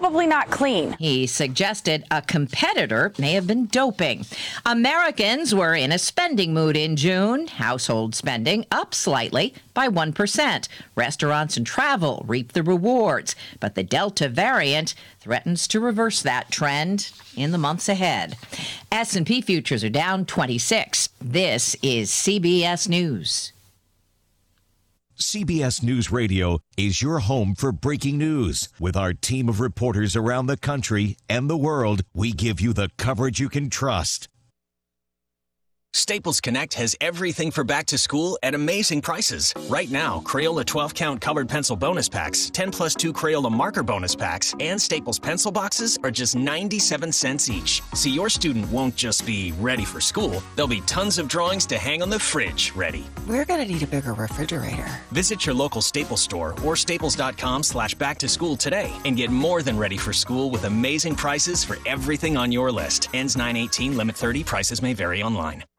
probably not clean. He suggested a competitor may have been doping. Americans were in a spending mood in June. Household spending up slightly by 1%. Restaurants and travel reap the rewards, but the Delta variant threatens to reverse that trend in the months ahead. S&P futures are down 26. This is CBS News. CBS News Radio is your home for breaking news. With our team of reporters around the country and the world, we give you the coverage you can trust. Staples Connect has everything for back to school at amazing prices. Right now, Crayola 12 count colored pencil bonus packs, 10 plus 2 Crayola marker bonus packs, and Staples pencil boxes are just 97 cents each. So your student won't just be ready for school, there'll be tons of drawings to hang on the fridge ready. We're gonna need a bigger refrigerator. Visit your local Staples store or staples.com slash back to school today and get more than ready for school with amazing prices for everything on your list. Ends 918, limit 30, prices may vary online.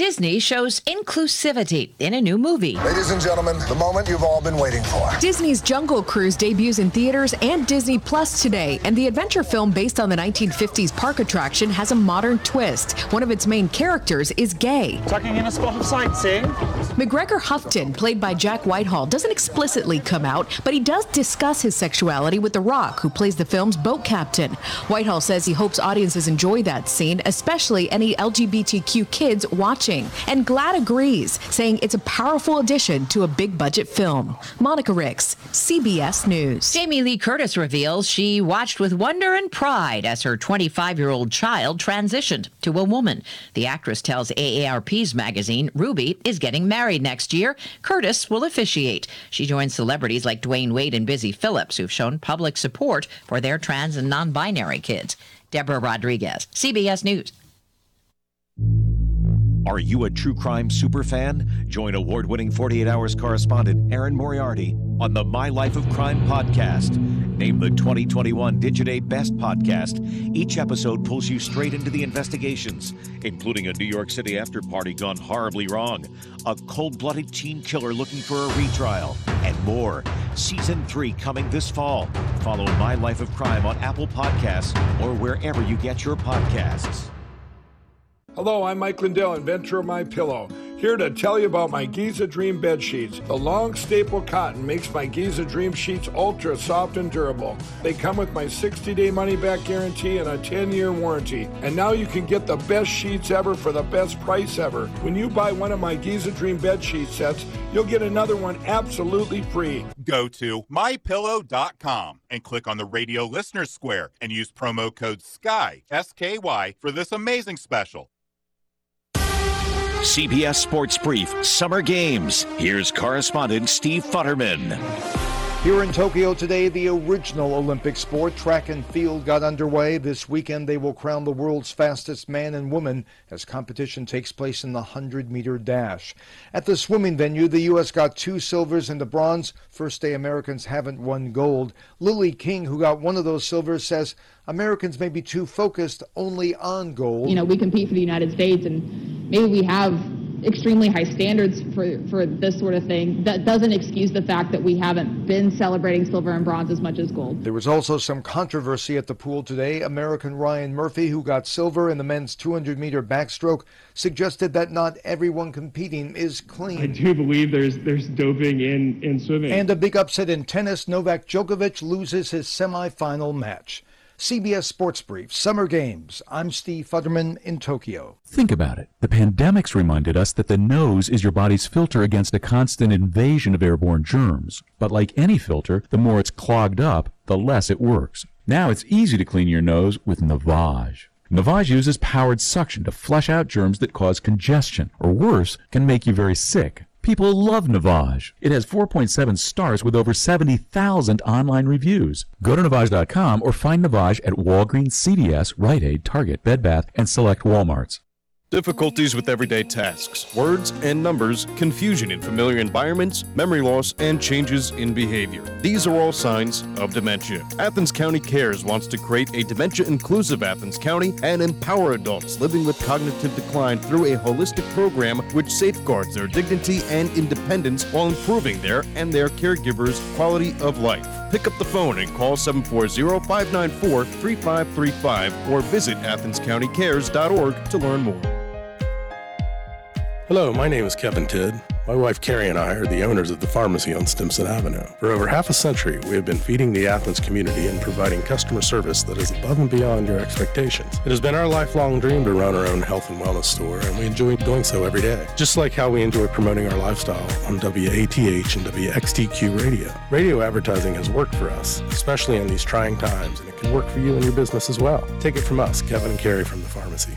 Disney shows inclusivity in a new movie. Ladies and gentlemen, the moment you've all been waiting for. Disney's Jungle Cruise debuts in theaters and Disney Plus today, and the adventure film based on the 1950s park attraction has a modern twist. One of its main characters is gay. Tucking in a spot of sightseeing. MacGregor Houghton, played by Jack Whitehall, doesn't explicitly come out, but he does discuss his sexuality with The Rock, who plays the film's boat captain. Whitehall says he hopes audiences enjoy that scene, especially any LGBTQ kids watching. And GLAAD agrees, saying it's a powerful addition to a big budget film. Monica Ricks, CBS News. Jamie Lee Curtis reveals she watched with wonder and pride as her 25 year old child transitioned to a woman. The actress tells AARP's magazine Ruby is getting married next year. Curtis will officiate. She joins celebrities like Dwyane Wade and Busy Philipps, who've shown public support for their trans and non binary kids. Deborah Rodriguez, CBS News. Are you a true crime superfan? Join award winning 48 Hours correspondent Erin Moriarty on the My Life of Crime podcast. Named the 2021 Digiday Best Podcast, each episode pulls you straight into the investigations, including a New York City after party gone horribly wrong, a cold blooded teen killer looking for a retrial, and more. Season 3 coming this fall. Follow My Life of Crime on Apple Podcasts or wherever you get your podcasts. Hello, I'm Mike Lindell, inventor of My Pillow. Here to tell you about my Giza Dream bed sheets. The long staple cotton makes my Giza Dream sheets ultra soft and durable. They come with my 60-day money-back guarantee and a 10-year warranty. And now you can get the best sheets ever for the best price ever. When you buy one of my Giza Dream bed sheet sets, you'll get another one absolutely free. Go to mypillow.com and click on the radio listener square and use promo code SKY, S K Y, for this amazing special. CBS Sports Brief Summer Games. Here's correspondent Steve Futterman. Here in Tokyo today, the original Olympic sport, track and field, got underway. This weekend, they will crown the world's fastest man and woman as competition takes place in the 100 meter dash. At the swimming venue, the U.S. got two silvers and a bronze. First day Americans haven't won gold. Lily King, who got one of those silvers, says Americans may be too focused only on gold. You know, we compete for the United States, and maybe we have extremely high standards for, for this sort of thing. That doesn't excuse the fact that we haven't been celebrating silver and bronze as much as gold. There was also some controversy at the pool today. American Ryan Murphy, who got silver in the men's 200 meter backstroke, suggested that not everyone competing is clean. I do believe there's there's doping in, in swimming. And a big upset in tennis. Novak Djokovic loses his semifinal match. CBS Sports Brief, Summer Games. I'm Steve Futterman in Tokyo. Think about it. The pandemics reminded us that the nose is your body's filter against a constant invasion of airborne germs. But like any filter, the more it's clogged up, the less it works. Now it's easy to clean your nose with Navage. Navage uses powered suction to flush out germs that cause congestion, or worse, can make you very sick. People love Navage. It has 4.7 stars with over 70,000 online reviews. Go to Navage.com or find Navage at Walgreens, CVS, Rite Aid, Target, Bed Bath, and select Walmarts. Difficulties with everyday tasks, words and numbers, confusion in familiar environments, memory loss, and changes in behavior. These are all signs of dementia. Athens County Cares wants to create a dementia inclusive Athens County and empower adults living with cognitive decline through a holistic program which safeguards their dignity and independence while improving their and their caregivers' quality of life. Pick up the phone and call 740 594 3535 or visit athenscountycares.org to learn more. Hello, my name is Kevin Tidd. My wife Carrie and I are the owners of the pharmacy on Stimson Avenue. For over half a century, we have been feeding the Athens community and providing customer service that is above and beyond your expectations. It has been our lifelong dream to run our own health and wellness store, and we enjoy doing so every day. Just like how we enjoy promoting our lifestyle on WATH and WXTQ radio. Radio advertising has worked for us, especially in these trying times, and it can work for you and your business as well. Take it from us, Kevin and Carrie from the pharmacy.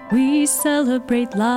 we celebrate life.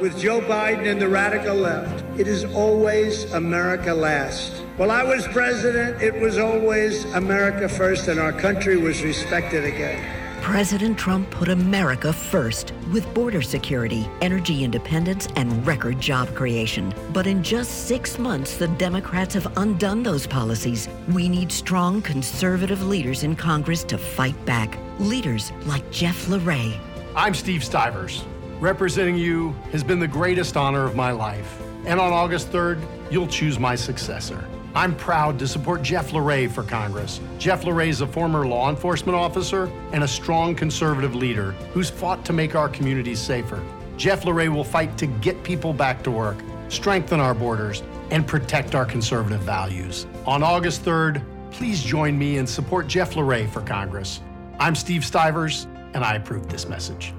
With Joe Biden and the radical left, it is always America last. While I was president, it was always America first, and our country was respected again. President Trump put America first with border security, energy independence, and record job creation. But in just six months, the Democrats have undone those policies. We need strong conservative leaders in Congress to fight back. Leaders like Jeff LaRe. I'm Steve Stivers. Representing you has been the greatest honor of my life. And on August 3rd, you'll choose my successor. I'm proud to support Jeff LaRe for Congress. Jeff LaRe is a former law enforcement officer and a strong conservative leader who's fought to make our communities safer. Jeff LaRe will fight to get people back to work, strengthen our borders, and protect our conservative values. On August 3rd, please join me and support Jeff LaRe for Congress. I'm Steve Stivers, and I approve this message.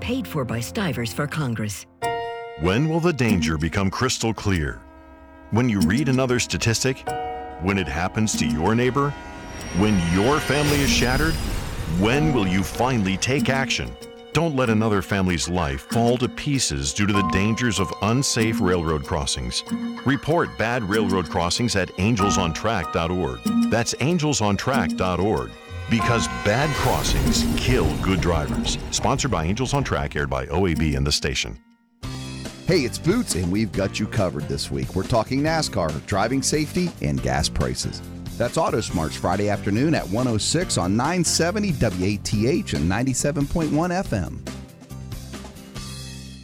Paid for by Stivers for Congress. When will the danger become crystal clear? When you read another statistic? When it happens to your neighbor? When your family is shattered? When will you finally take action? Don't let another family's life fall to pieces due to the dangers of unsafe railroad crossings. Report bad railroad crossings at angelsontrack.org. That's angelsontrack.org. Because bad crossings kill good drivers. Sponsored by Angels on Track, aired by OAB and the station. Hey, it's Boots, and we've got you covered this week. We're talking NASCAR, driving safety, and gas prices. That's Auto Smarts Friday afternoon at 106 on 970 WATH and 97.1 FM.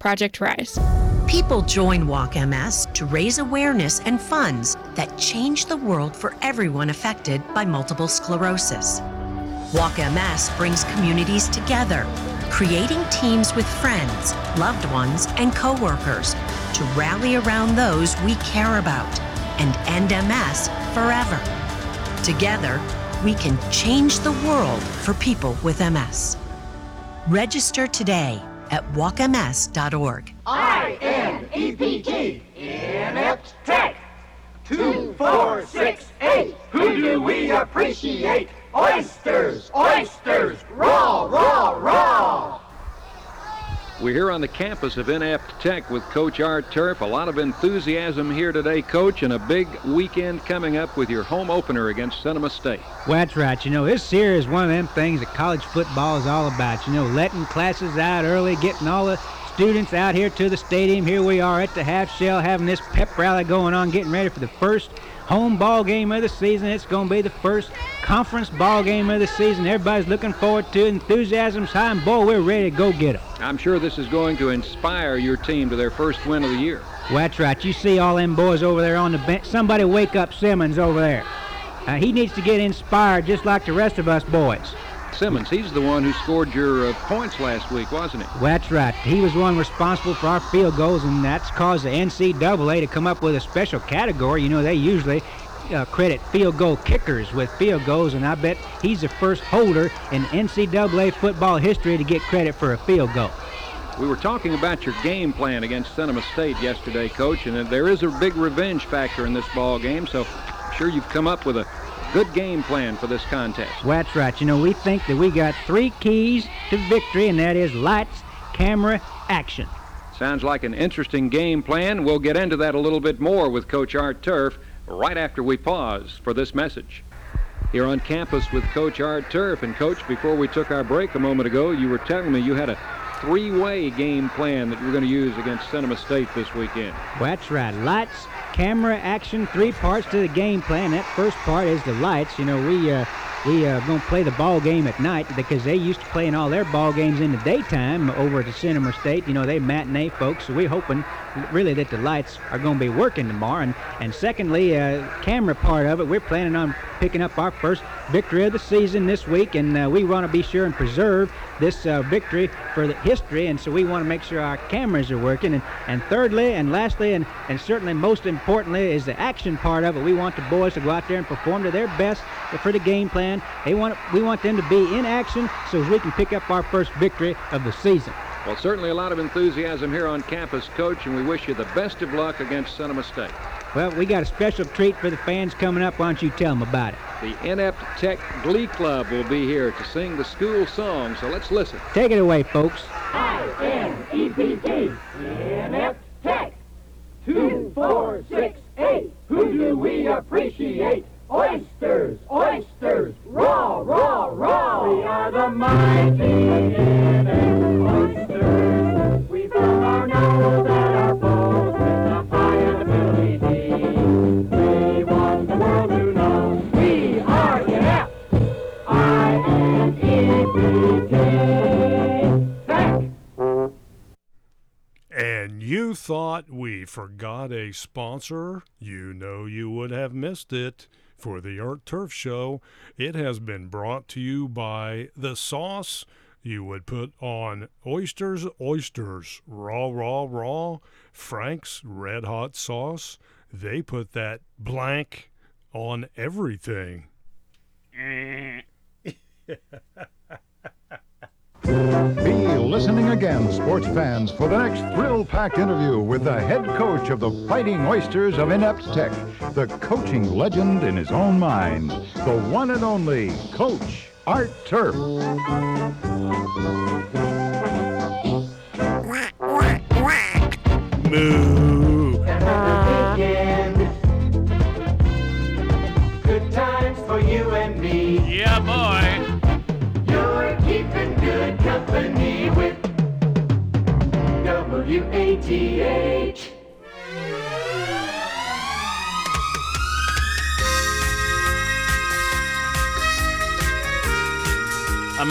Project Rise. People join Walk MS to raise awareness and funds that change the world for everyone affected by multiple sclerosis. Walk MS brings communities together, creating teams with friends, loved ones, and coworkers to rally around those we care about and end MS forever. Together, we can change the world for people with MS. Register today at walkms.org. I-N-E-P-T, Inept Tech. Two, four, six, eight. Who do we appreciate? Oysters, oysters, raw, raw, raw. We're here on the campus of Inept Tech with Coach Art Turf. A lot of enthusiasm here today, Coach, and a big weekend coming up with your home opener against Cinema State. Well, that's right. You know, this year is one of them things that college football is all about. You know, letting classes out early, getting all the students out here to the stadium. Here we are at the half shell having this pep rally going on, getting ready for the first home ball game of the season. It's going to be the first conference ball game of the season. Everybody's looking forward to it. Enthusiasm's high, and boy, we're ready to go get them. I'm sure this is going to inspire your team to their first win of the year. Well, that's right. You see all them boys over there on the bench. Somebody wake up Simmons over there. Uh, he needs to get inspired just like the rest of us boys. Simmons, he's the one who scored your uh, points last week, wasn't he? That's right. He was one responsible for our field goals, and that's caused the NCAA to come up with a special category. You know, they usually uh, credit field goal kickers with field goals, and I bet he's the first holder in NCAA football history to get credit for a field goal. We were talking about your game plan against Cinema State yesterday, Coach, and there is a big revenge factor in this ball game, so I'm sure you've come up with a good game plan for this contest. Well, that's right. You know, we think that we got three keys to victory, and that is lights, camera, action. Sounds like an interesting game plan. We'll get into that a little bit more with Coach Art Turf right after we pause for this message. Here on campus with Coach Art Turf. And, Coach, before we took our break a moment ago, you were telling me you had a three-way game plan that you're going to use against Cinema State this weekend. Well, that's right. Lights, camera, action, three parts to the game plan. That first part is the lights. You know, we uh, we uh, to play the ball game at night because they used to playing all their ball games in the daytime over at the Cinema State. You know, they matinee folks, so we're hoping really that the lights are to be working tomorrow. And, and secondly, uh, camera part of it, we're planning on picking up our first victory of the season this week, and uh, we want to be sure and preserve this uh, victory for the history, and so we want to make sure our cameras are working. And, and thirdly, and lastly, and, and certainly most importantly, is the action part of it. We want the boys to go out there and perform to their best for the game plan. They want we want them to be in action so we can pick up our first victory of the season. Well, certainly a lot of enthusiasm here on campus, Coach, and we wish you the best of luck against Cinema State. Well, we got a special treat for the fans coming up. Why don't you tell them about it? The Inept Tech Glee Club will be here to sing the school song, so let's listen. Take it away, folks. I-N-E-P-T, Inept Tech. Two, four, six, eight. Who do we appreciate? Oysters, oysters, raw, raw, raw. We are the mighty Inept Oysters. We found our nose at our you thought we forgot a sponsor? You know you would have missed it. For the Art Turf Show, it has been brought to you by the sauce you would put on oysters, oysters, raw, raw, raw, Frank's Red Hot Sauce. They put that blank on everything. Be listening again, sports fans, for the next thrill packed interview with the head coach of the Fighting Oysters of Inept Tech, the coaching legend in his own mind, the one and only Coach Art Turf.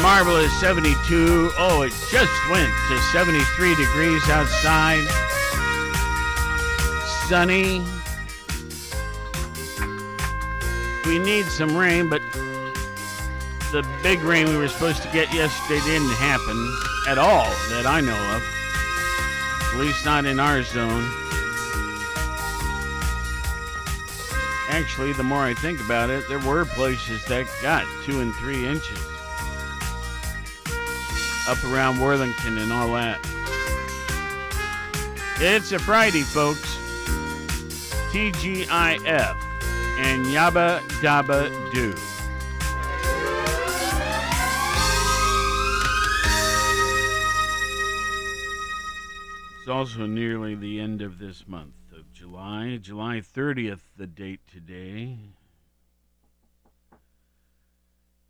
Marvelous 72. Oh, it just went to 73 degrees outside. Sunny. We need some rain, but the big rain we were supposed to get yesterday didn't happen at all that I know of. At least not in our zone. Actually, the more I think about it, there were places that got two and three inches up around Worthington and all that. It's a Friday, folks. TGIF and Yabba Dabba Doo. It's also nearly the end of this month of July. July 30th, the date today.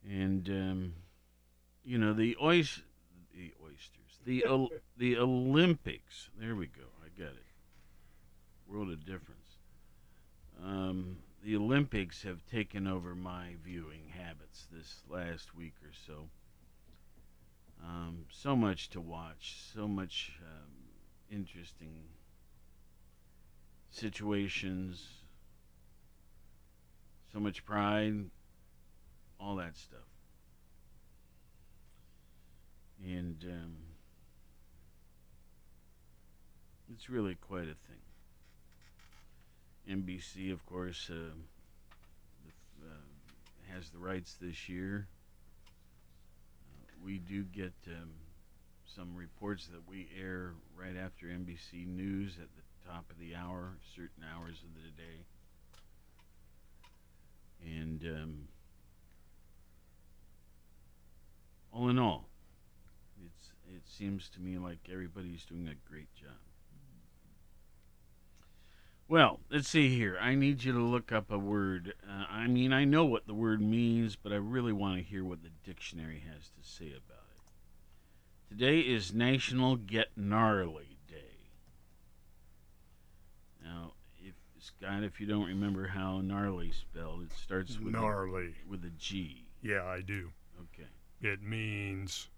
And, um, you know, the oysters. The Ol- the Olympics. There we go. I got it. World of difference. Um, the Olympics have taken over my viewing habits this last week or so. Um, so much to watch, so much um, interesting situations, so much pride, all that stuff. And um, it's really quite a thing. NBC, of course, uh, uh, has the rights this year. Uh, we do get um, some reports that we air right after NBC News at the top of the hour, certain hours of the day. And um, all in all, it's it seems to me like everybody's doing a great job. Well, let's see here. I need you to look up a word. Uh, I mean, I know what the word means, but I really want to hear what the dictionary has to say about it. Today is National Get Gnarly Day. Now, if Scott, if you don't remember how gnarly spelled, it starts with Gnarly. A, with a G. Yeah, I do. Okay. It means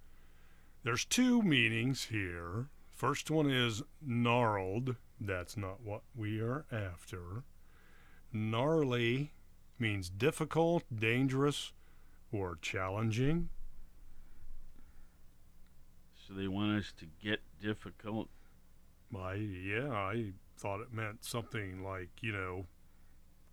there's two meanings here. First one is gnarled. That's not what we are after. Gnarly means difficult, dangerous, or challenging. So they want us to get difficult. I yeah, I thought it meant something like you know,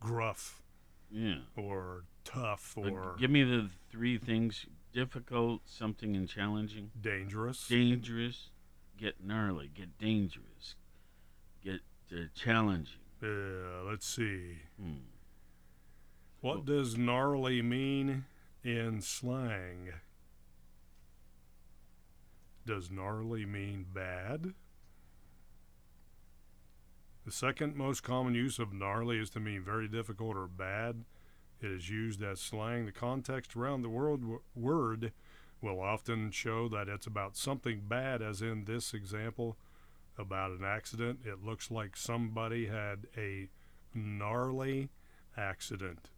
gruff. Yeah. Or tough or give me the three things: difficult, something, and challenging. dangerous. Dangerous, get gnarly, get dangerous, get uh, challenging. Uh, let's see. Hmm. What does gnarly mean in slang? Does gnarly mean bad? The second most common use of gnarly is to mean very difficult or bad. It is used as slang. The context around the word, word will often show that it's about something bad, as in this example about an accident. It looks like somebody had a gnarly accident.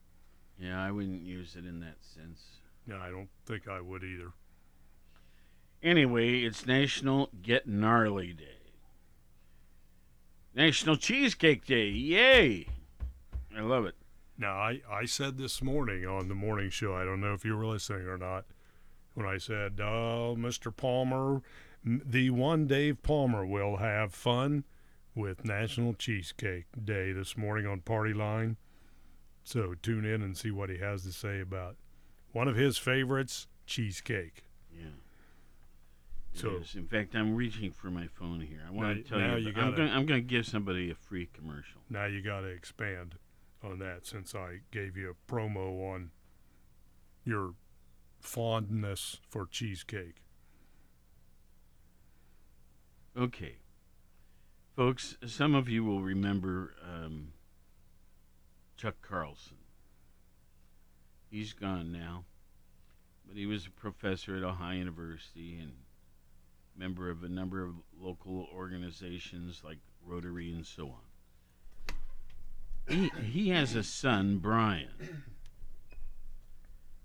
Yeah, I wouldn't use it in that sense. Yeah, I don't think I would either. Anyway, it's National Get Gnarly Day. National Cheesecake Day. Yay! I love it. Now, I, I said this morning on the morning show, I don't know if you were listening or not, when I said, oh, Mr. Palmer, the one Dave Palmer will have fun with National Cheesecake Day this morning on Party Line. So tune in and see what he has to say about one of his favorites, cheesecake. Yeah. So- is. in fact, I'm reaching for my phone here. I want Now- to tell you. you gotta- going. I'm going to give somebody a free commercial. Now you got to expand on that since I gave you a promo on your fondness for cheesecake. Okay, folks. Some of you will remember um, Chuck Carlson. He's gone now, but he was a professor at Ohio University and member of a number of local organizations like Rotary and so on. He, he has a son, Brian.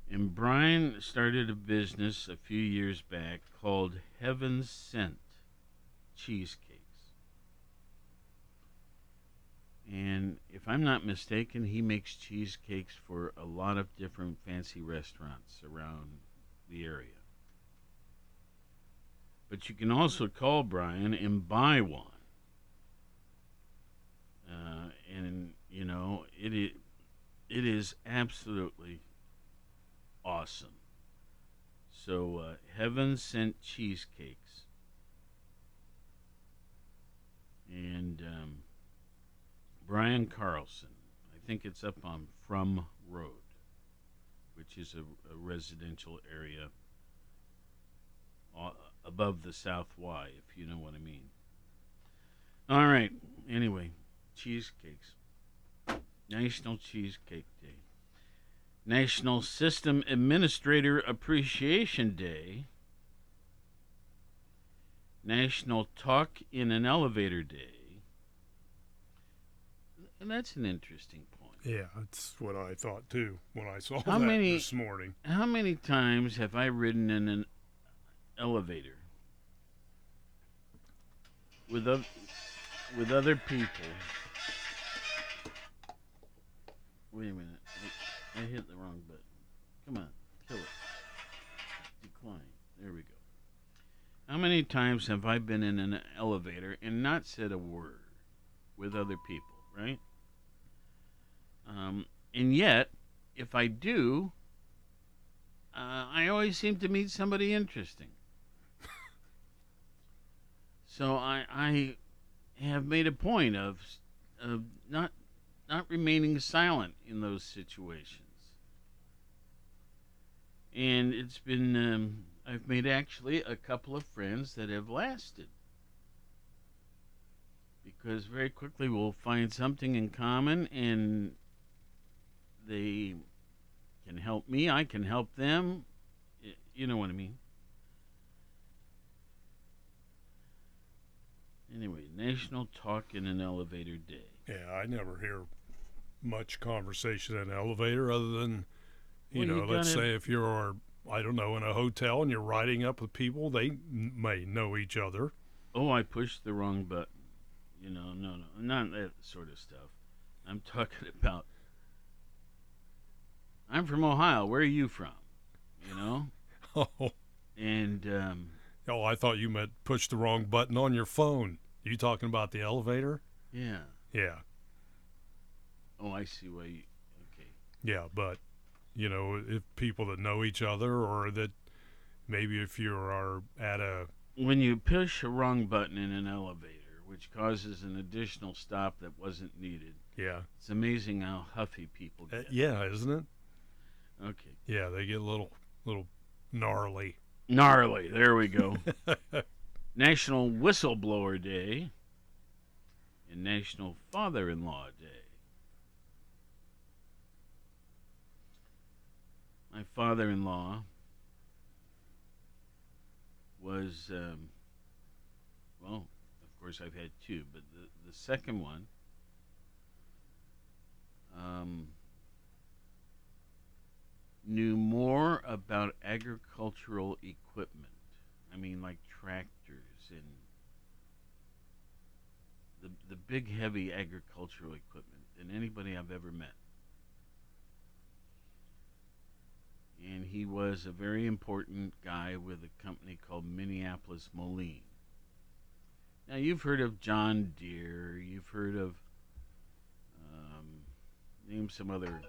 And Brian started a business a few years back called Heaven Sent Cheesecakes. And if I'm not mistaken, he makes cheesecakes for a lot of different fancy restaurants around the area. But you can also call Brian and buy one. Uh, and you know it is, it is absolutely awesome. So uh, heaven sent cheesecakes, and um, Brian Carlson. I think it's up on From Road, which is a, a residential area uh, above the South Y, if you know what I mean. All right. Anyway, cheesecakes. National Cheesecake Day. National System Administrator Appreciation Day. National Talk in an Elevator Day. And that's an interesting point. Yeah, that's what I thought too when I saw How that many this morning. How many times have I ridden in an elevator with oth- with other people? Wait a minute. I hit the wrong button. Come on, How many times have I been in an elevator and not said a word with other people, right? Um, and yet, if I do, uh, I always seem to meet somebody interesting. so I, I have made a point of, of not not remaining silent in those situations. And it's been um, I've made actually a couple of friends that have lasted. Because very quickly we'll find something in common and they can help me, I can help them. You know what I mean? Anyway, National Talk in an Elevator Day. Yeah, I never hear much conversation in an elevator other than, you Well, know, you let's gotta- say if you're, I don't know, in a hotel and you're riding up with people, they n- may know each other. Oh, I pushed the wrong button. You know, no, no, not that sort of stuff. I'm talking about. I'm from Ohio. Where are you from? You know. Oh. And um, Oh, I thought you meant push the wrong button on your phone. You talking about the elevator? yeah. Yeah, Oh, I see why you. Okay. yeah, but you know, if people that know each other, or that maybe if you are at a When you push a wrong button in an elevator, which causes an additional stop that wasn't needed, yeah, it's amazing how huffy people uh, get. yeah, isn't it? Okay. Yeah, they get a little little gnarly. Gnarly. There we go. National Whistleblower Day and National Father in Law Day. My father in law was, um, well, of course, I've had two, but the, the second one, um, knew more about agricultural equipment. I mean, like tractors and the the big, heavy agricultural equipment than anybody I've ever met. And he was a very important guy with a company called Minneapolis Moline. Now you've heard of John Deere. You've heard of um, name some other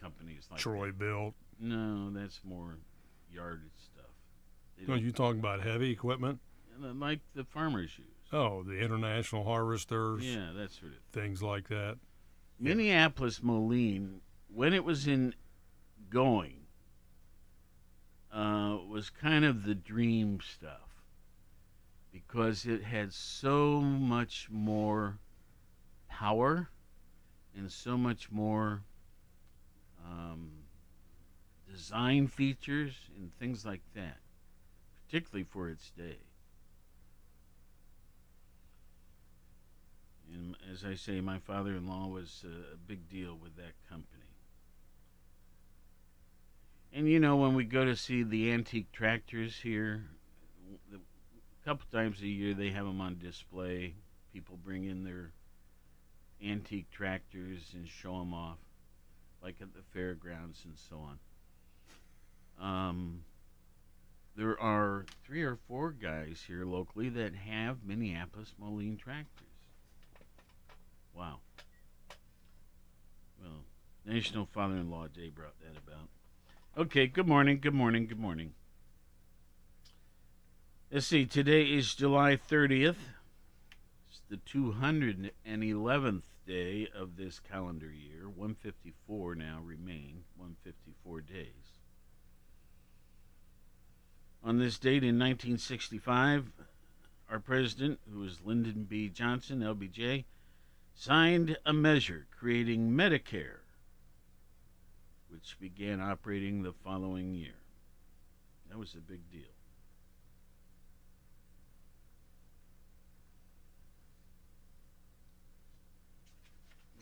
companies like Troy that. built. No, that's more yard stuff. They No, you talking about heavy equipment? like the farmers use. Oh, the international harvesters. Yeah, that sort of things like that. Minneapolis Moline, when it was in going, uh, was kind of the dream stuff because it had so much more power and so much more um, design features and things like that, particularly for its day. And as I say, my father-in-law was uh, a big deal with that company. And you know, when we go to see the antique tractors here, a couple times a year they have them on display. People bring in their antique tractors and show them off, like at the fairgrounds and so on. Um, there are three or four guys here locally that have Minneapolis Moline tractors. Wow. Well, National Father in Law Day brought that about. Okay, good morning, good morning, good morning. Let's see, today is July 30th. It's the 211th day of this calendar year. 154 now remain, 154 days. On this date in 1965, our president, who was Lyndon B. Johnson, LBJ, signed a measure creating Medicare, which began operating the following year. That was a big deal.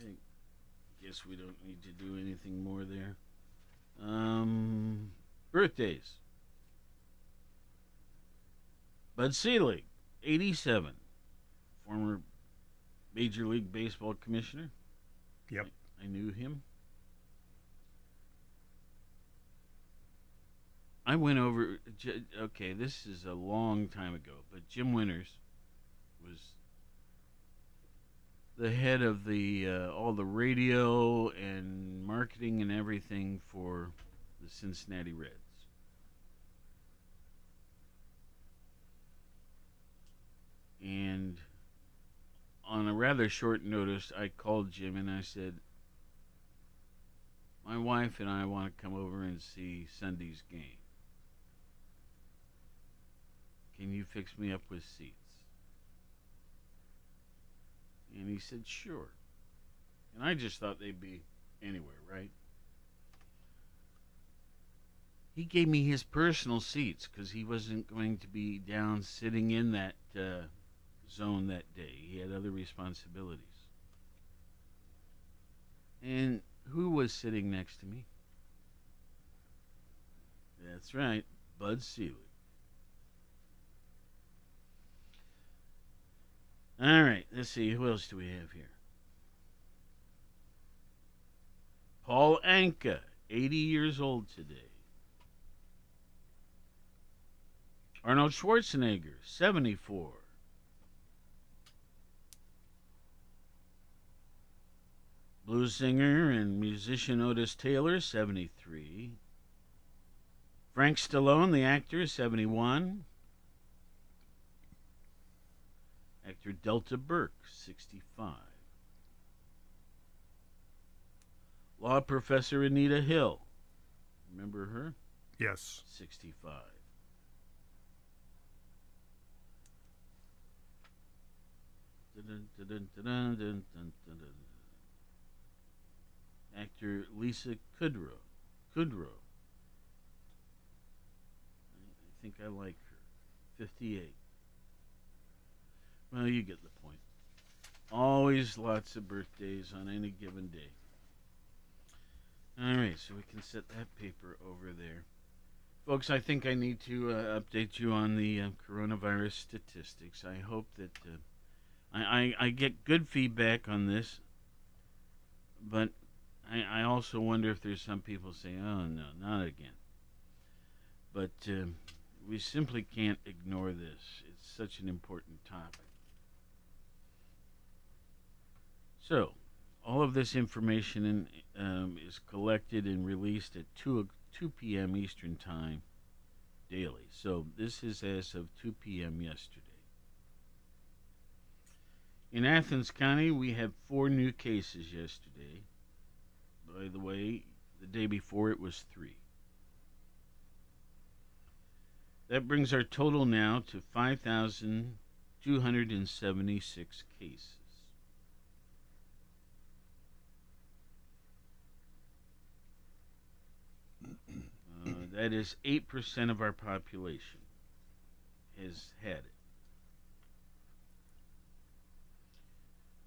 I guess we don't need to do anything more there. Um, birthdays. Bud Selig, 87. Former Major League Baseball commissioner. Yep. I, I knew him. I went over. Okay, this is a long time ago, but Jim Winters was the head of the uh, all the radio and marketing and everything for the Cincinnati Reds. And on a rather short notice, I called Jim and I said, "My wife and I want to come over and see Sunday's game. Can you fix me up with seats?" And he said, "Sure." And I just thought they'd be anywhere, right? He gave me his personal seats because he wasn't going to be down sitting in that uh, zone that day. He had other responsibilities. And who was sitting next to me? That's right, Bud Selig. All right, let's see. Who else do we have here? Paul Anka, 80 years old today. Arnold Schwarzenegger, 74. Blues singer and musician Otis Taylor, 73. Frank Stallone, the actor, 71. Actor Delta Burke, 65. Law professor Anita Hill. Remember her? Yes. 65. Actor Lisa Kudrow. Kudrow. I think I like her. 58. Well, you get the point. Always lots of birthdays on any given day. All right, so we can set that paper over there. Folks, I think I need to uh, update you on the uh, coronavirus statistics. I hope that uh, I, I, I get good feedback on this, but I, I also wonder if there's some people saying, oh, no, not again. But um, we simply can't ignore this. It's such an important topic. So, all of this information in, um, is collected and released at 2, o- 2 p.m. Eastern Time daily. So, this is as of 2 p.m. yesterday. In Athens County, we have four new cases yesterday. By the way, the day before it was three. That brings our total now to 5,276 cases. Uh, that is 8% of our population has had it.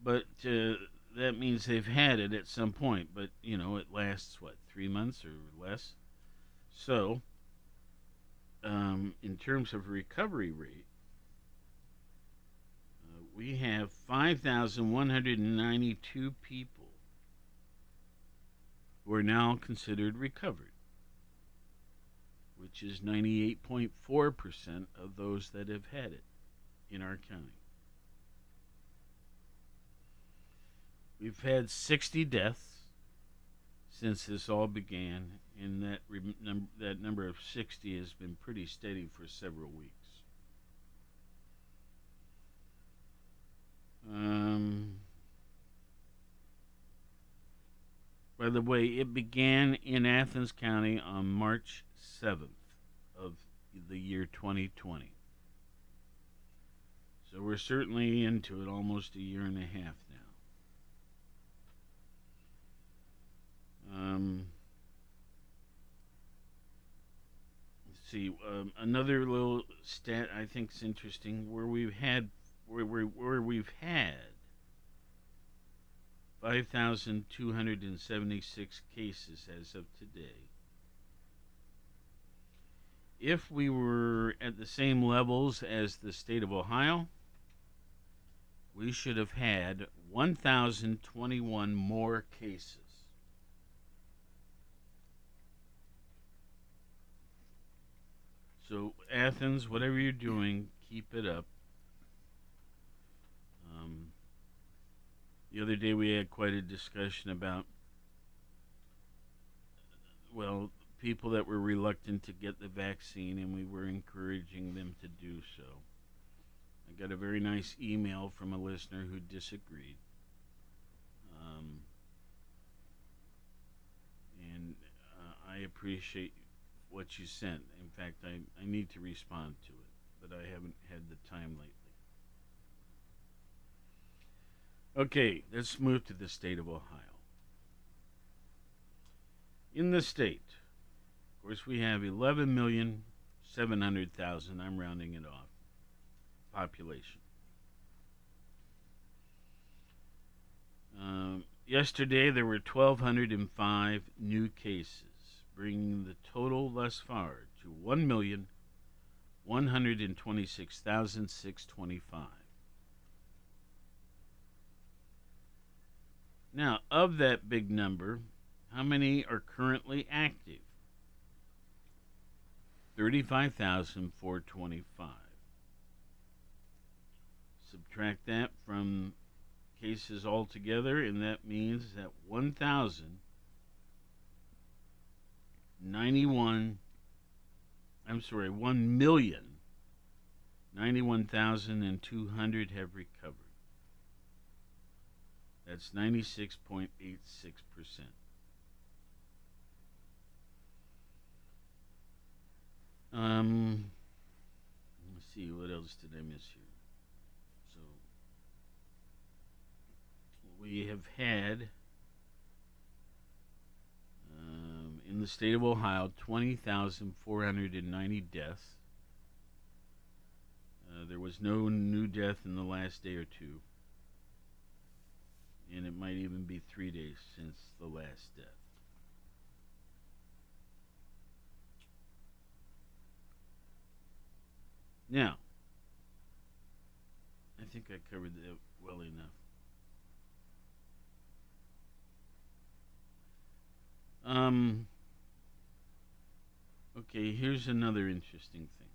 But uh, that means they've had it at some point. But, you know, it lasts, what, three months or less? So, um, in terms of recovery rate, uh, we have 5,192 people who are now considered recovered, which is 98.4% of those that have had it in our county. We've had 60 deaths since this all began, and that rem- num- that number of 60 has been pretty steady for several weeks. Um, by the way, it began in Athens County on March 7th of the year 2020. So we're certainly into it almost a year and a half now. Um, let's see. Um, another little stat I think is interesting, where we've had where, where, where we've had 5,276 cases as of today. If we were at the same levels as the state of Ohio, we should have had 1,021 more cases. So, Athens, whatever you're doing, keep it up. Um, the other day we had quite a discussion about, well, people that were reluctant to get the vaccine, and we were encouraging them to do so. I got a very nice email from a listener who disagreed. Um, and uh, I appreciate what you sent. In fact, I, I need to respond to it, but I haven't had the time lately. Okay, let's move to the state of Ohio. In the state, course, we have 11,700,000, I'm rounding it off, population. Um, yesterday, there were 1,205 new cases, bringing the total thus far to 1,126,625. Now, of that big number, how many are currently active? 35,425. Subtract that from cases altogether, and that means that 1,091, I'm sorry, 1 million 91,200 have recovered. That's 96.86%. Um, let's see, what else did I miss here? So, we have had, um, in the state of Ohio, 20,490 deaths. Uh, there was no new death in the last day or two and it might even be three days since the last death. Now, I think I covered that well enough. Um, okay, here's another interesting thing.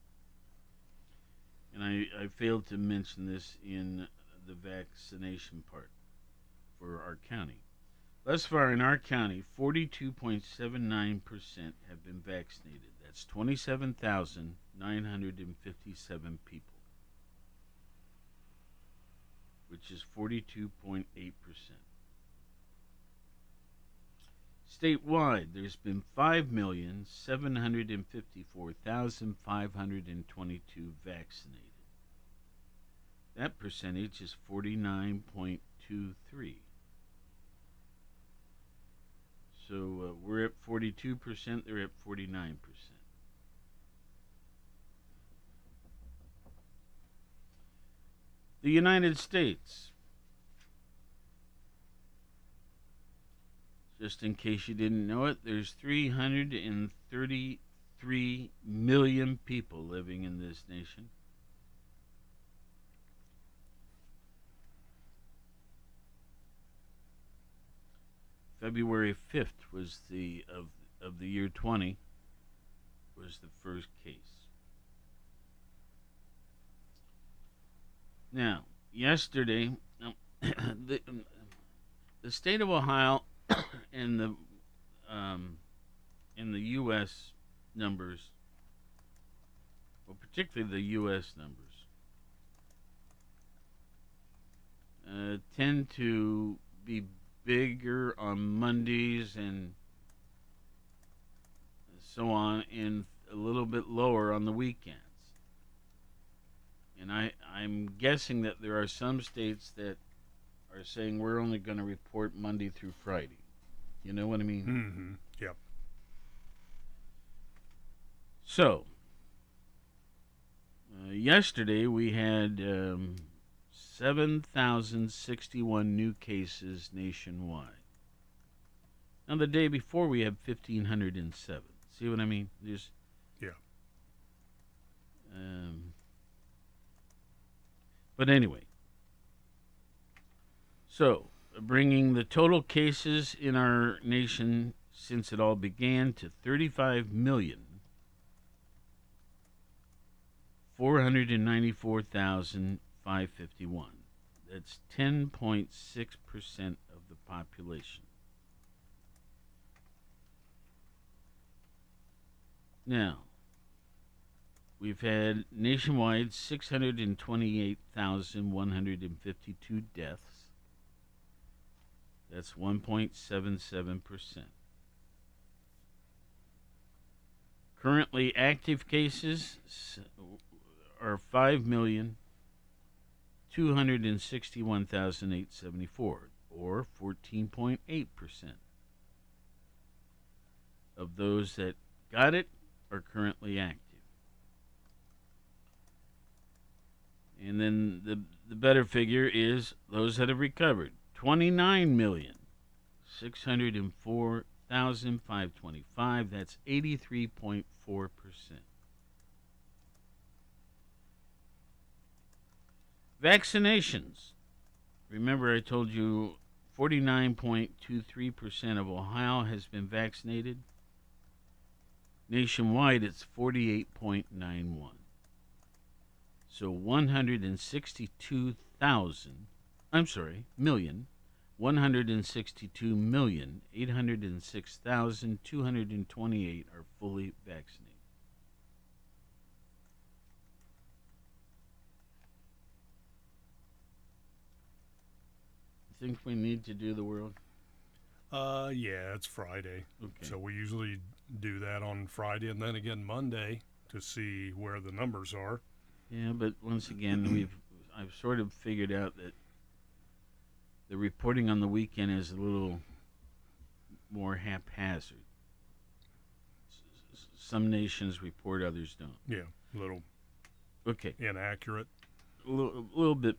And I, I failed to mention this in the vaccination part for our county. Thus far in our county, 42.79% have been vaccinated. That's 27,957 people, which is 42.8%. Statewide, there's been 5,754,522 vaccinated. That percentage is 49.23. So uh, we're at 42%, they're at 49%. The United States. Just in case you didn't know it, there's 333 million people living in this nation. February 5th was the of of the year 20 was the first case. Now, yesterday, the the state of Ohio and the um, in the U.S. numbers, well, particularly the U.S. numbers, uh, tend to be bigger on Mondays and so on, and a little bit lower on the weekends. And I, I'm guessing that there are some states that are saying we're only going to report Monday through Friday. You know what I mean? Mm-hmm. Yep. So, uh, yesterday we had um, 7,061 new cases nationwide. Now, the day before, we had 1,507. See what I mean? Just Yeah. um, but anyway, so bringing the total cases in our nation since it all began to 35 million. 494,551. That's 10.6% of the population. Now, we've had nationwide 628,152 deaths. That's 1.77%. Currently active cases are 5,261,874 or 14.8% of those that got it are currently active. And then the the better figure is those that have recovered. 29 million 604,525. That's 83.4%. Vaccinations. Remember, I told you 49.23% of Ohio has been vaccinated. Nationwide, it's 48.91. So 162,000, I'm sorry, million, 162,806,228 are fully vaccinated. I think we need to do the world? Uh, yeah, it's Friday. Okay. So we usually do that on Friday and then again Monday to see where the numbers are. Yeah, but once again, we've I've sort of figured out that the reporting on the weekend is a little more haphazard. S- Some nations report, others don't. Yeah, a little Okay, inaccurate. a little, a little bit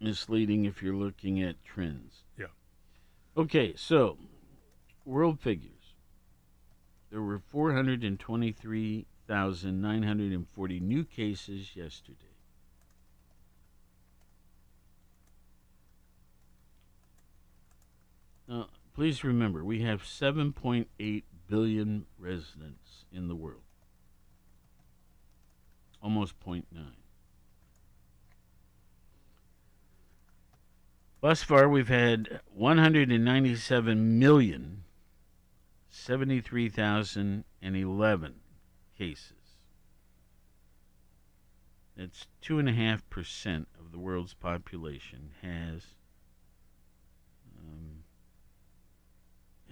misleading if you're looking at trends. Yeah. Okay, so world figures. There were 423,940 new cases yesterday. Now, please remember, we have 7.8 billion residents in the world. Almost 0.9. Thus far, we've had 197 million 73,011 cases. That's 2.5% of the world's population has um,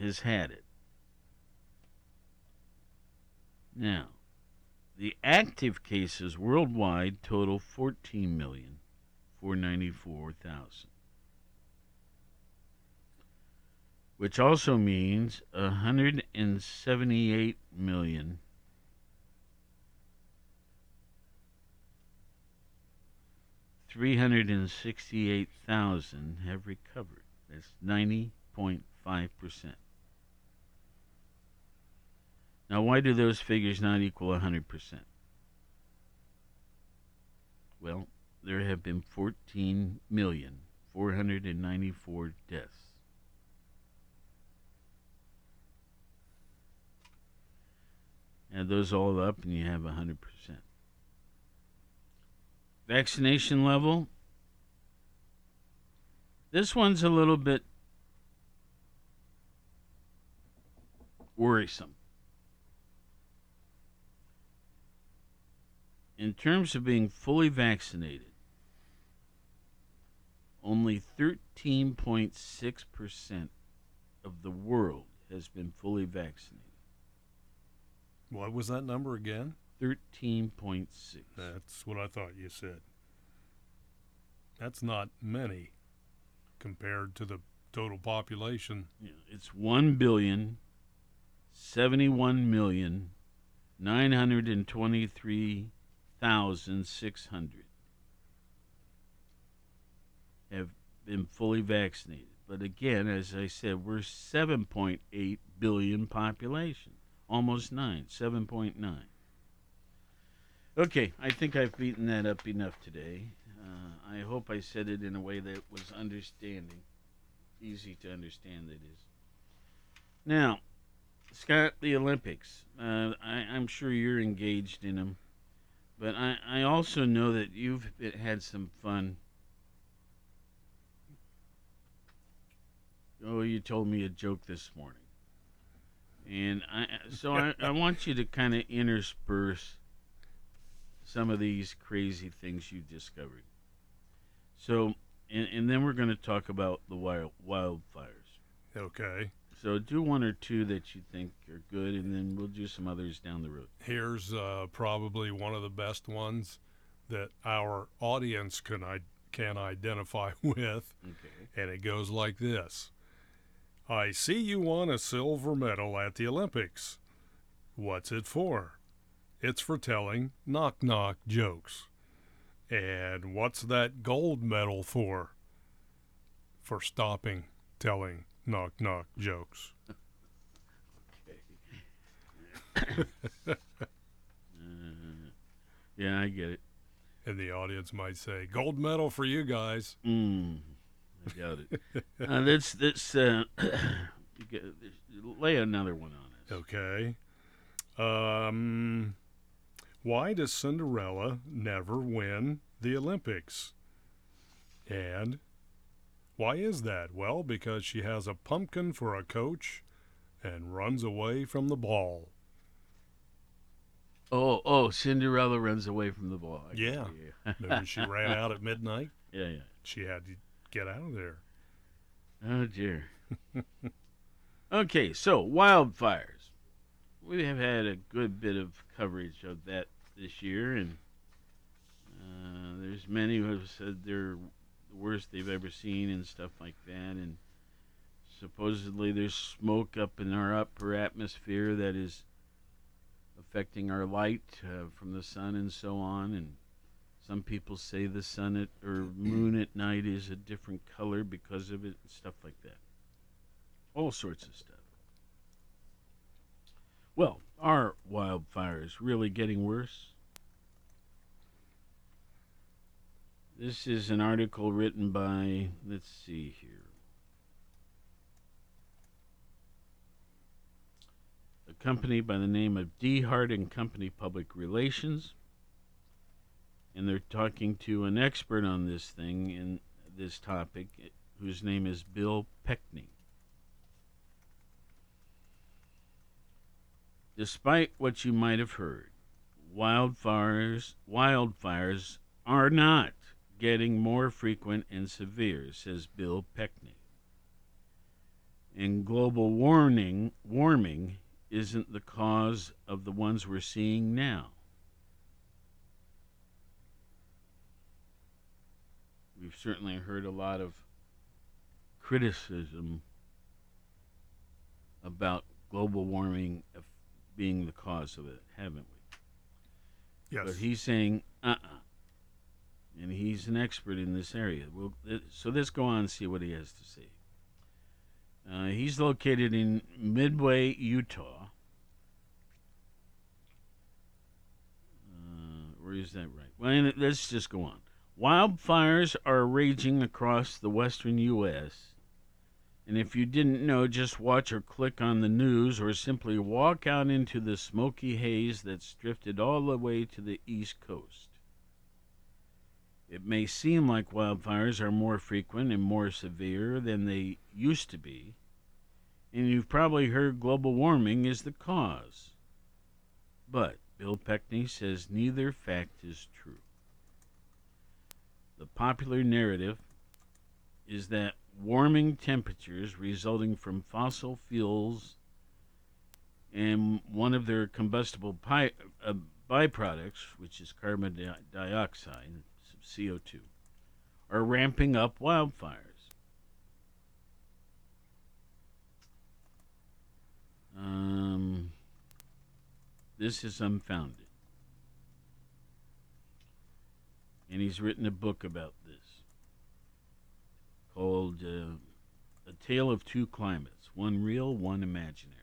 has had it. Now, the active cases worldwide total 14 million 494,000 which also means 178 million three hundred and sixty-eight thousand have recovered. That's ninety point five percent. Now, why do those figures not equal hundred percent? Well, there have been fourteen million four hundred and ninety-four deaths. Add those all up, and you have 100%. Vaccination level. This one's a little bit worrisome. In terms of being fully vaccinated, only 13.6% of the world has been fully vaccinated. What was that number again? 13.6. That's what I thought you said. That's not many compared to the total population. Yeah, it's 1 billion 71 million 923,600. have been fully vaccinated. But again, as I said, we're 7.8 billion population, almost 9, 7.9. Okay, I think I've beaten that up enough today. Uh, I hope I said it in a way that was understanding, easy to understand. That is. Now, Scott, the Olympics. Uh, I, I'm sure you're engaged in them, but I, I also know that you've had some fun. Oh, you told me a joke this morning, and I so I, I want you to kind of intersperse some of these crazy things you discovered. So, and, and then we're going to talk about the wild wildfires. Okay. So do one or two that you think are good, and then we'll do some others down the road. Here's uh, probably one of the best ones that our audience can I- can identify with, Okay. and it goes like this: I see you won a silver medal at the Olympics. What's it for? It's for telling knock knock jokes. And what's that gold medal for? For stopping telling knock knock jokes. Uh, yeah, I get it. And the audience might say, "Gold medal for you guys." Mm, I doubt it. uh, let's let's uh, lay another one on us. Okay. Um, why does Cinderella never win the Olympics? And why is that? Well, because she has a pumpkin for a coach and runs away from the ball. Oh, oh, Cinderella runs away from the ball. Yeah. she ran out at midnight? Yeah, yeah. She had to get out of there. Oh dear. okay, so wildfires. We have had a good bit of coverage of that this year, and uh, there's many who have said they're the worst they've ever seen and stuff like that. And supposedly there's smoke up in our upper atmosphere that is affecting our light uh, from the sun and so on. And some people say the sun at, or moon at night is a different color because of it and stuff like that. All sorts of stuff. Well, are wildfires really getting worse? This is an article written by, let's see here. A company by the name of D. Hart and Company Public Relations. And they're talking to an expert on this thing in this topic, whose name is Bill Pekny. Despite what you might have heard, wildfires wildfires are not getting more frequent and severe, says Bill Pekny. And global warming warming isn't the cause of the ones we're seeing now. We've certainly heard a lot of criticism about global warming being the cause of it, haven't we? Yes. But he's saying, uh uh And he's an expert in this area. We'll, so let's go on and see what he has to say. Uh, he's located in Midway, Utah. Uh, or is that right? Well, let's just go on. Wildfires are raging across the western U.S. And if you didn't know, just watch or click on the news or simply walk out into the smoky haze that's drifted all the way to the east coast. It may seem like wildfires are more frequent and more severe than they used to be, and you've probably heard global warming is the cause. But Bill Pekny says neither fact is true. The popular narrative is that warming temperatures resulting from fossil fuels and one of their combustible pi- uh, byproducts, which is carbon di- dioxide, CO2, are ramping up wildfires. Um, this is unfounded. And he's written a book about. Called uh, A Tale of Two Climates One Real, One Imaginary.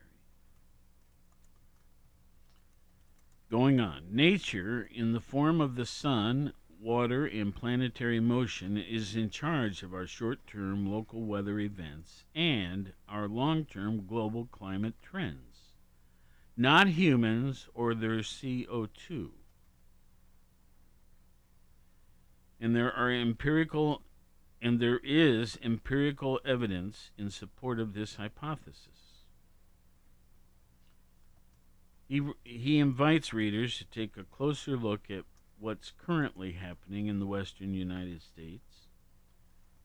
Going on, nature, in the form of the sun, water, and planetary motion, is in charge of our short term local weather events and our long term global climate trends, not humans or their CO2. And there are empirical and there is empirical evidence in support of this hypothesis. He, he invites readers to take a closer look at what's currently happening in the western United States.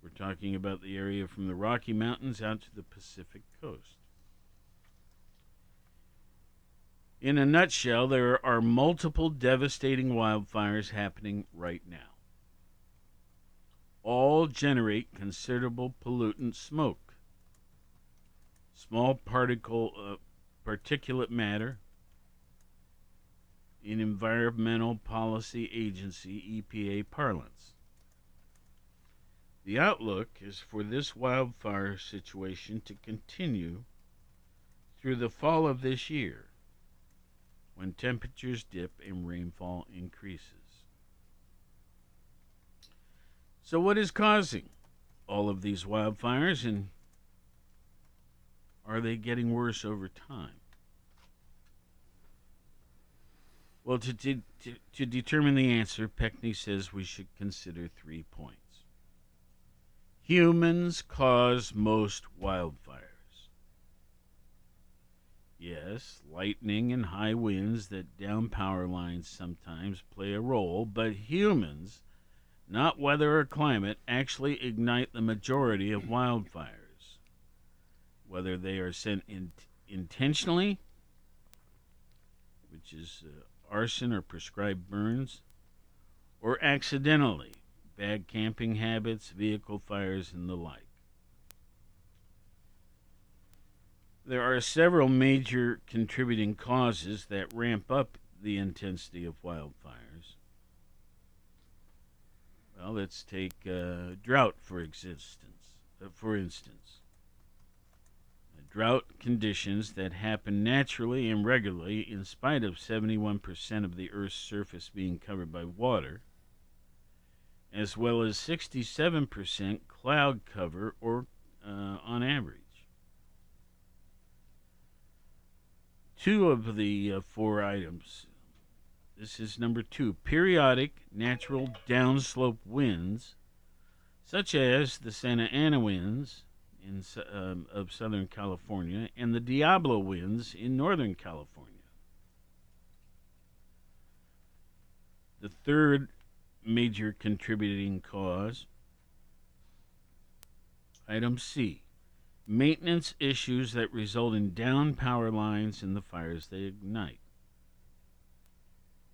We're talking about the area from the Rocky Mountains out to the Pacific coast. In a nutshell, there are multiple devastating wildfires happening right now. All generate considerable pollutant smoke. Small particle uh, particulate matter, in Environmental Policy Agency EPA parlance. The outlook is for this wildfire situation to continue through the fall of this year when temperatures dip and rainfall increases. So, what is causing all of these wildfires and are they getting worse over time? Well, to, to, to, determine the answer, Pekny says we should consider three points. Humans cause most wildfires. Yes, lightning and high winds that down power lines sometimes play a role, but humans, not weather or climate, actually ignite the majority of wildfires. Whether they are sent in, intentionally, which is uh, arson or prescribed burns, or accidentally, bad camping habits, vehicle fires, and the like. There are several major contributing causes that ramp up the intensity of wildfires. Well, let's take uh, drought for existence. Uh, for instance, drought conditions that happen naturally and regularly in spite of 71% of the Earth's surface being covered by water, as well as 67% cloud cover or uh, on average. Two of the uh, four items. This is number two periodic natural downslope winds, such as the Santa Ana winds in, um, of Southern California and the Diablo winds in Northern California. The third major contributing cause, item C, maintenance issues that result in down power lines and the fires they ignite.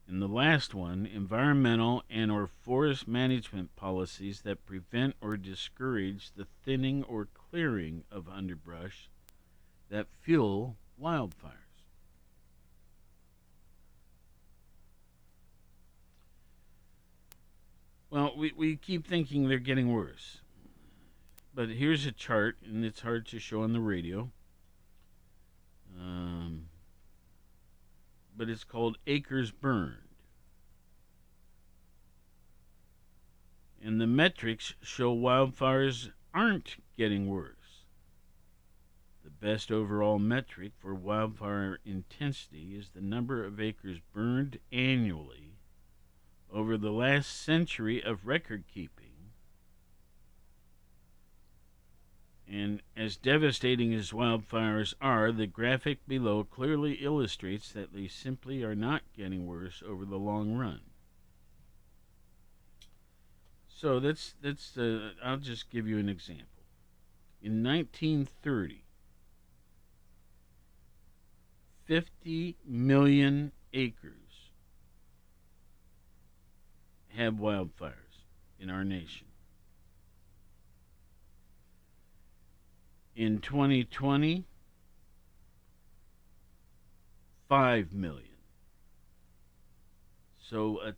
And the last one, environmental and or forest management policies that prevent or discourage the thinning or clearing of underbrush that fuel wildfires. Well, we, we keep thinking they're getting worse. But here's a chart, and it's hard to show on the radio. Um, but it's called Acres Burned. And the metrics show wildfires aren't getting worse. The best overall metric for wildfire intensity is the number of acres burned annually over the last century of record keeping. And as devastating as wildfires are, the graphic below clearly illustrates that they simply are not getting worse over the long run. So that's that's. Uh, I'll just give you an example. In 1930, 50 million acres had wildfires in our nation. In 2020, 5 million. So a,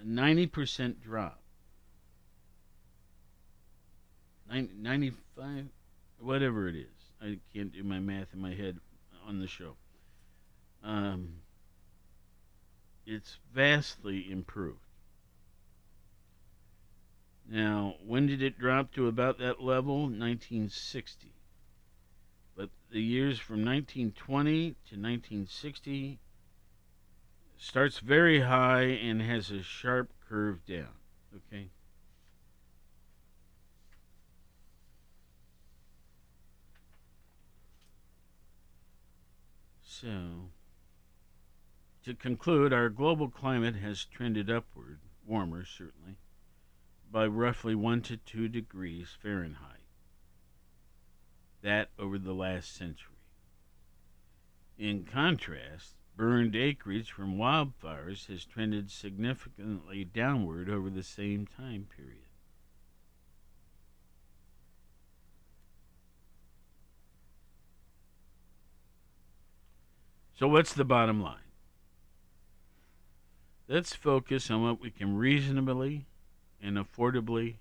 a 90% drop. Nin- 95, whatever it is. I can't do my math in my head on the show. Um, it's vastly improved. Now, when did it drop to about that level? 1960. But the years from 1920 to 1960 starts very high and has a sharp curve down. Okay? So, to conclude, our global climate has trended upward, warmer certainly, by roughly 1 to 2 degrees Fahrenheit. That over the last century. In contrast, burned acreage from wildfires has trended significantly downward over the same time period. So, what's the bottom line? Let's focus on what we can reasonably and affordably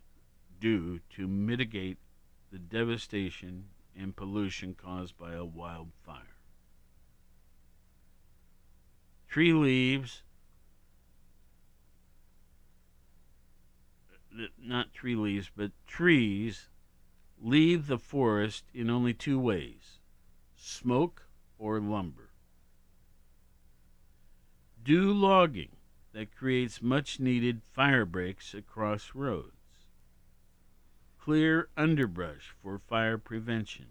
do to mitigate the devastation and pollution caused by a wildfire. Tree leaves, not tree leaves, but trees leave the forest in only two ways smoke or lumber. Do logging that creates much needed fire breaks across roads. Clear underbrush for fire prevention.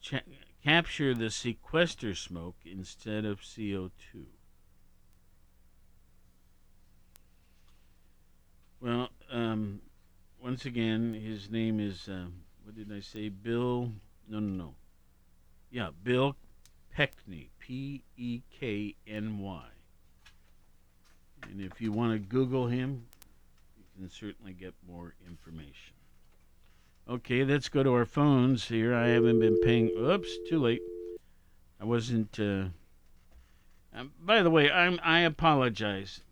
Ch- capture the sequester smoke instead of CO2. Well, um, once again, his name is, uh, what did I say? Bill, no, no, no. Yeah, Bill Pekny, P E K N Y. And if you want to Google him, you can certainly get more information. Okay, let's go to our phones here. I haven't been paying. Oops, too late. I wasn't. Uh, um, by the way, I'm. I apologize.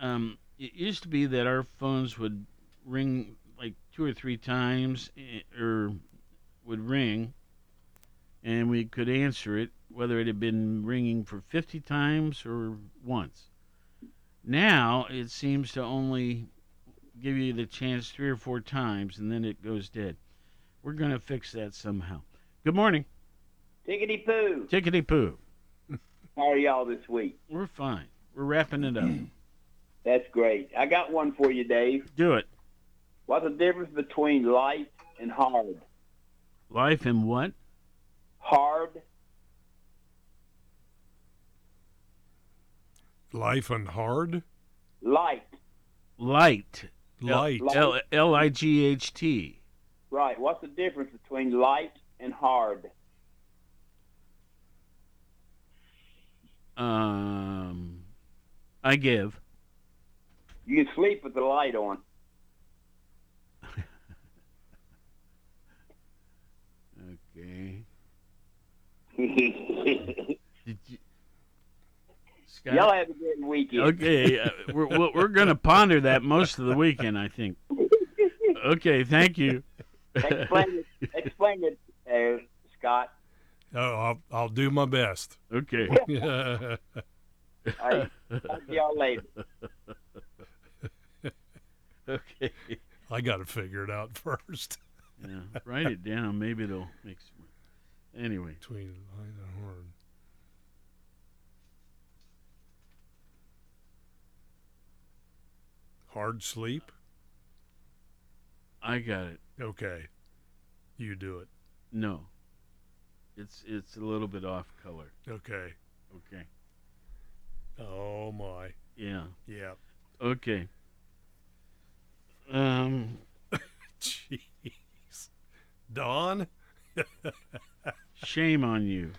Um, it used to be that our phones would ring like two or three times, eh, or would ring, and we could answer it, whether it had been ringing for 50 times or once. Now it seems to only give you the chance three or four times, and then it goes dead. We're going to fix that somehow. Good morning. Tickety poo. Tickety poo. How are y'all this week? We're fine. We're wrapping it up. That's great. I got one for you, Dave. Do it. What's the difference between light and hard? Life and what? Hard. Life and hard? Light. Light. Light. L L I G H T. Right. What's the difference between light and hard? Um, I give. You can sleep with the light on. Okay. Did you, Y'all have a good weekend. Okay, uh, we're we're, we're going to ponder that most of the weekend, I think. Okay, thank you. explain it. Explain it, uh, Scott. Oh, I'll, I'll do my best. Okay. All right. Talk to y'all later. okay. I got to figure it out first. Yeah, write it down. Maybe it'll make some. Anyway. Between light and hard. Hard sleep? I got it. Okay. You do it. No. It's it's a little bit off color. Okay. Okay. Oh my. Yeah. Yeah. Okay. Um. Jeez. Don. Shame on you.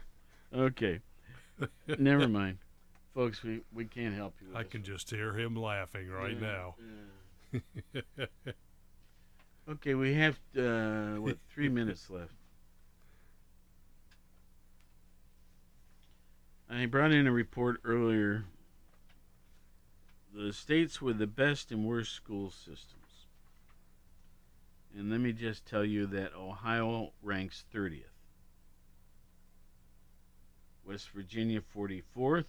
Okay. Never mind, folks. We we can't help you. I can just hear him laughing right Yeah, now. Okay, we have uh, what three minutes left. I brought in a report earlier. The states with the best and worst school systems. And let me just tell you that Ohio ranks 30th. West Virginia 44th,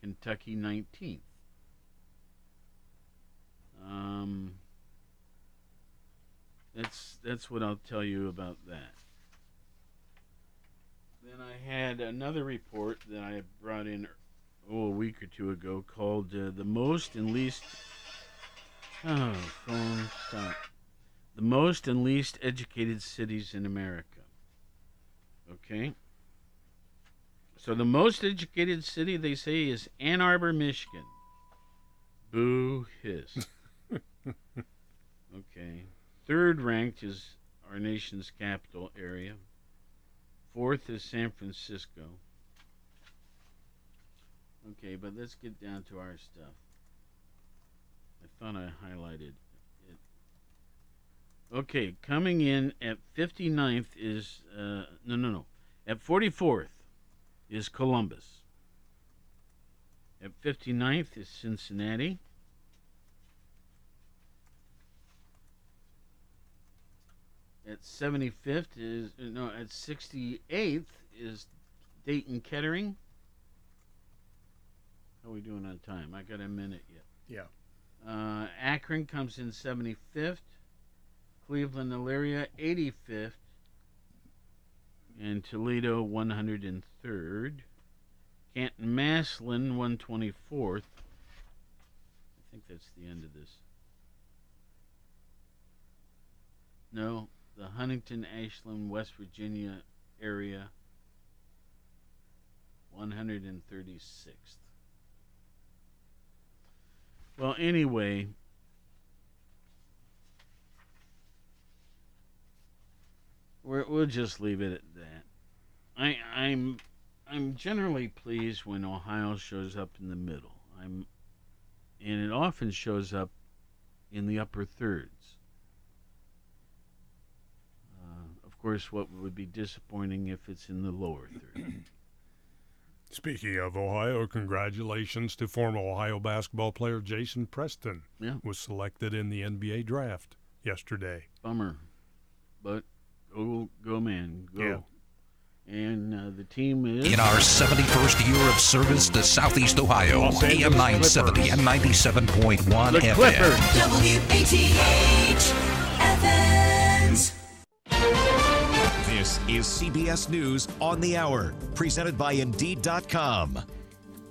Kentucky 19th. Um, that's that's what I'll tell you about that. Then I had another report that I brought in oh a week or two ago called uh, "The Most and Least." Oh, phone stop. The most and least educated cities in America. Okay. So the most educated city they say is Ann Arbor, Michigan. Boo hiss. okay. Third ranked is our nation's capital area. Fourth is San Francisco. Okay, but let's get down to our stuff. I thought I highlighted it. Okay, coming in at 59th is, uh, no, no, no. At 44th is Columbus. At 59th is Cincinnati. At 75th is, no, at 68th is Dayton Kettering. How are we doing on time? I got a minute yet. Yeah. Uh, Akron comes in 75th. Cleveland, Elyria, 85th. And Toledo, 103rd. Canton, Massillon 124th. I think that's the end of this. No, the Huntington, Ashland, West Virginia area, 136th. Well, anyway, we're, we'll just leave it at. I, I'm I'm generally pleased when Ohio shows up in the middle. I'm, and it often shows up in the upper thirds. Uh, of course, what would be disappointing if it's in the lower third. Speaking of Ohio, congratulations to former Ohio basketball player Jason Preston. Yeah. Was selected in the NBA draft yesterday. Bummer. But go, go man, go. Yeah. And uh, the team is. In our 71st year of service to Southeast Ohio, AM Angeles 970 and 97.1 The FM. Clippers. WATH Athens. This is CBS News on the Hour, presented by Indeed.com.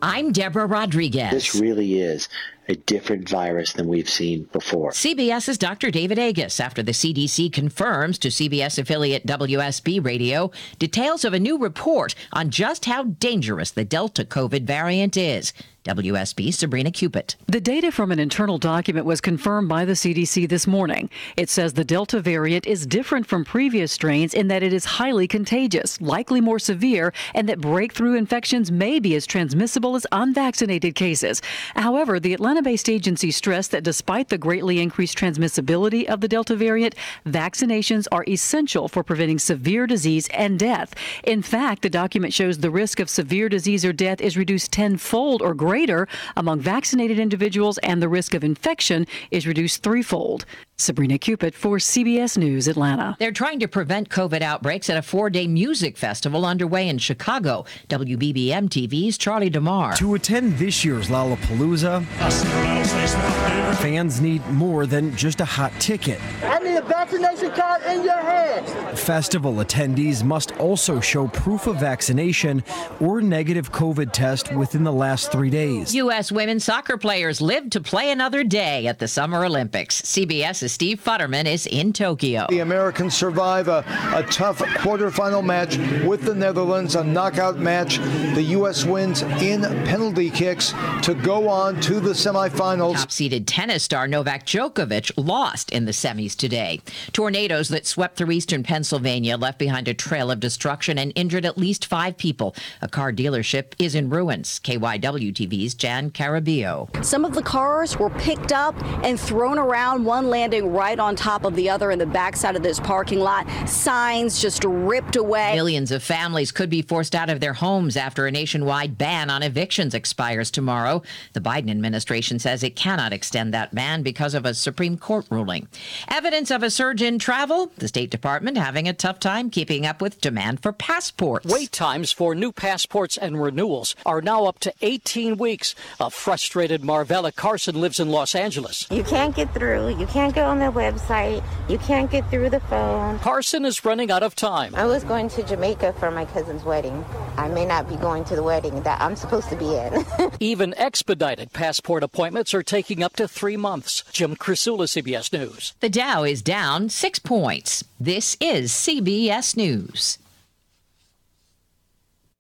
I'm Deborah Rodriguez. This really is a different virus than we've seen before. CBS's Dr. David Agus after the CDC confirms to CBS affiliate WSB Radio details of a new report on just how dangerous the Delta COVID variant is. WSB Sabrina Cupit. The data from an internal document was confirmed by the CDC this morning. It says the Delta variant is different from previous strains in that it is highly contagious, likely more severe, and that breakthrough infections may be as transmissible as unvaccinated cases. However, the Atlanta based agency stressed that despite the greatly increased transmissibility of the Delta variant, vaccinations are essential for preventing severe disease and death. In fact, the document shows the risk of severe disease or death is reduced tenfold or greater among vaccinated individuals, and the risk of infection is reduced threefold. Sabrina Cupit for CBS News Atlanta. They're trying to prevent COVID outbreaks at a four day music festival underway in Chicago. WBBM TV's Charlie DeMar. To attend this year's Lollapalooza, fans need more than just a hot ticket. I need a vaccination card in your hand. Festival attendees must also show proof of vaccination or negative COVID test within the last three days. U.S. women's soccer players live to play another day at the Summer Olympics. CBS's Steve Futterman is in Tokyo. The Americans survive a, a tough quarterfinal match with the Netherlands, a knockout match. The U.S. wins in penalty kicks to go on to the semifinals. Top seeded tennis star Novak Djokovic lost in the semis today. Tornadoes that swept through eastern Pennsylvania left behind a trail of destruction and injured at least five people. A car dealership is in ruins. KYW TV's Jan Carabeo. Some of the cars were picked up and thrown around. One landed building right on top of the other in the backside of this parking lot. Signs just ripped away. Millions of families could be forced out of their homes after a nationwide ban on evictions expires tomorrow. The Biden administration says it cannot extend that ban because of a Supreme Court ruling. Evidence of a surge in travel, the State Department having a tough time keeping up with demand for passports. Wait times for new passports and renewals are now up to 18 weeks. A frustrated Marvella Carson lives in Los Angeles. You can't get through. You can't go on their website. You can't get through the phone. Carson is running out of time. I was going to Jamaica for my cousin's wedding. I may not be going to the wedding that I'm supposed to be in. Even expedited passport appointments are taking up to three months. Jim Krasula, CBS News. The Dow is down six points. This is CBS News.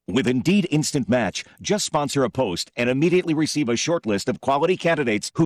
With Indeed Instant Match, just sponsor a post and immediately receive a short list of quality candidates who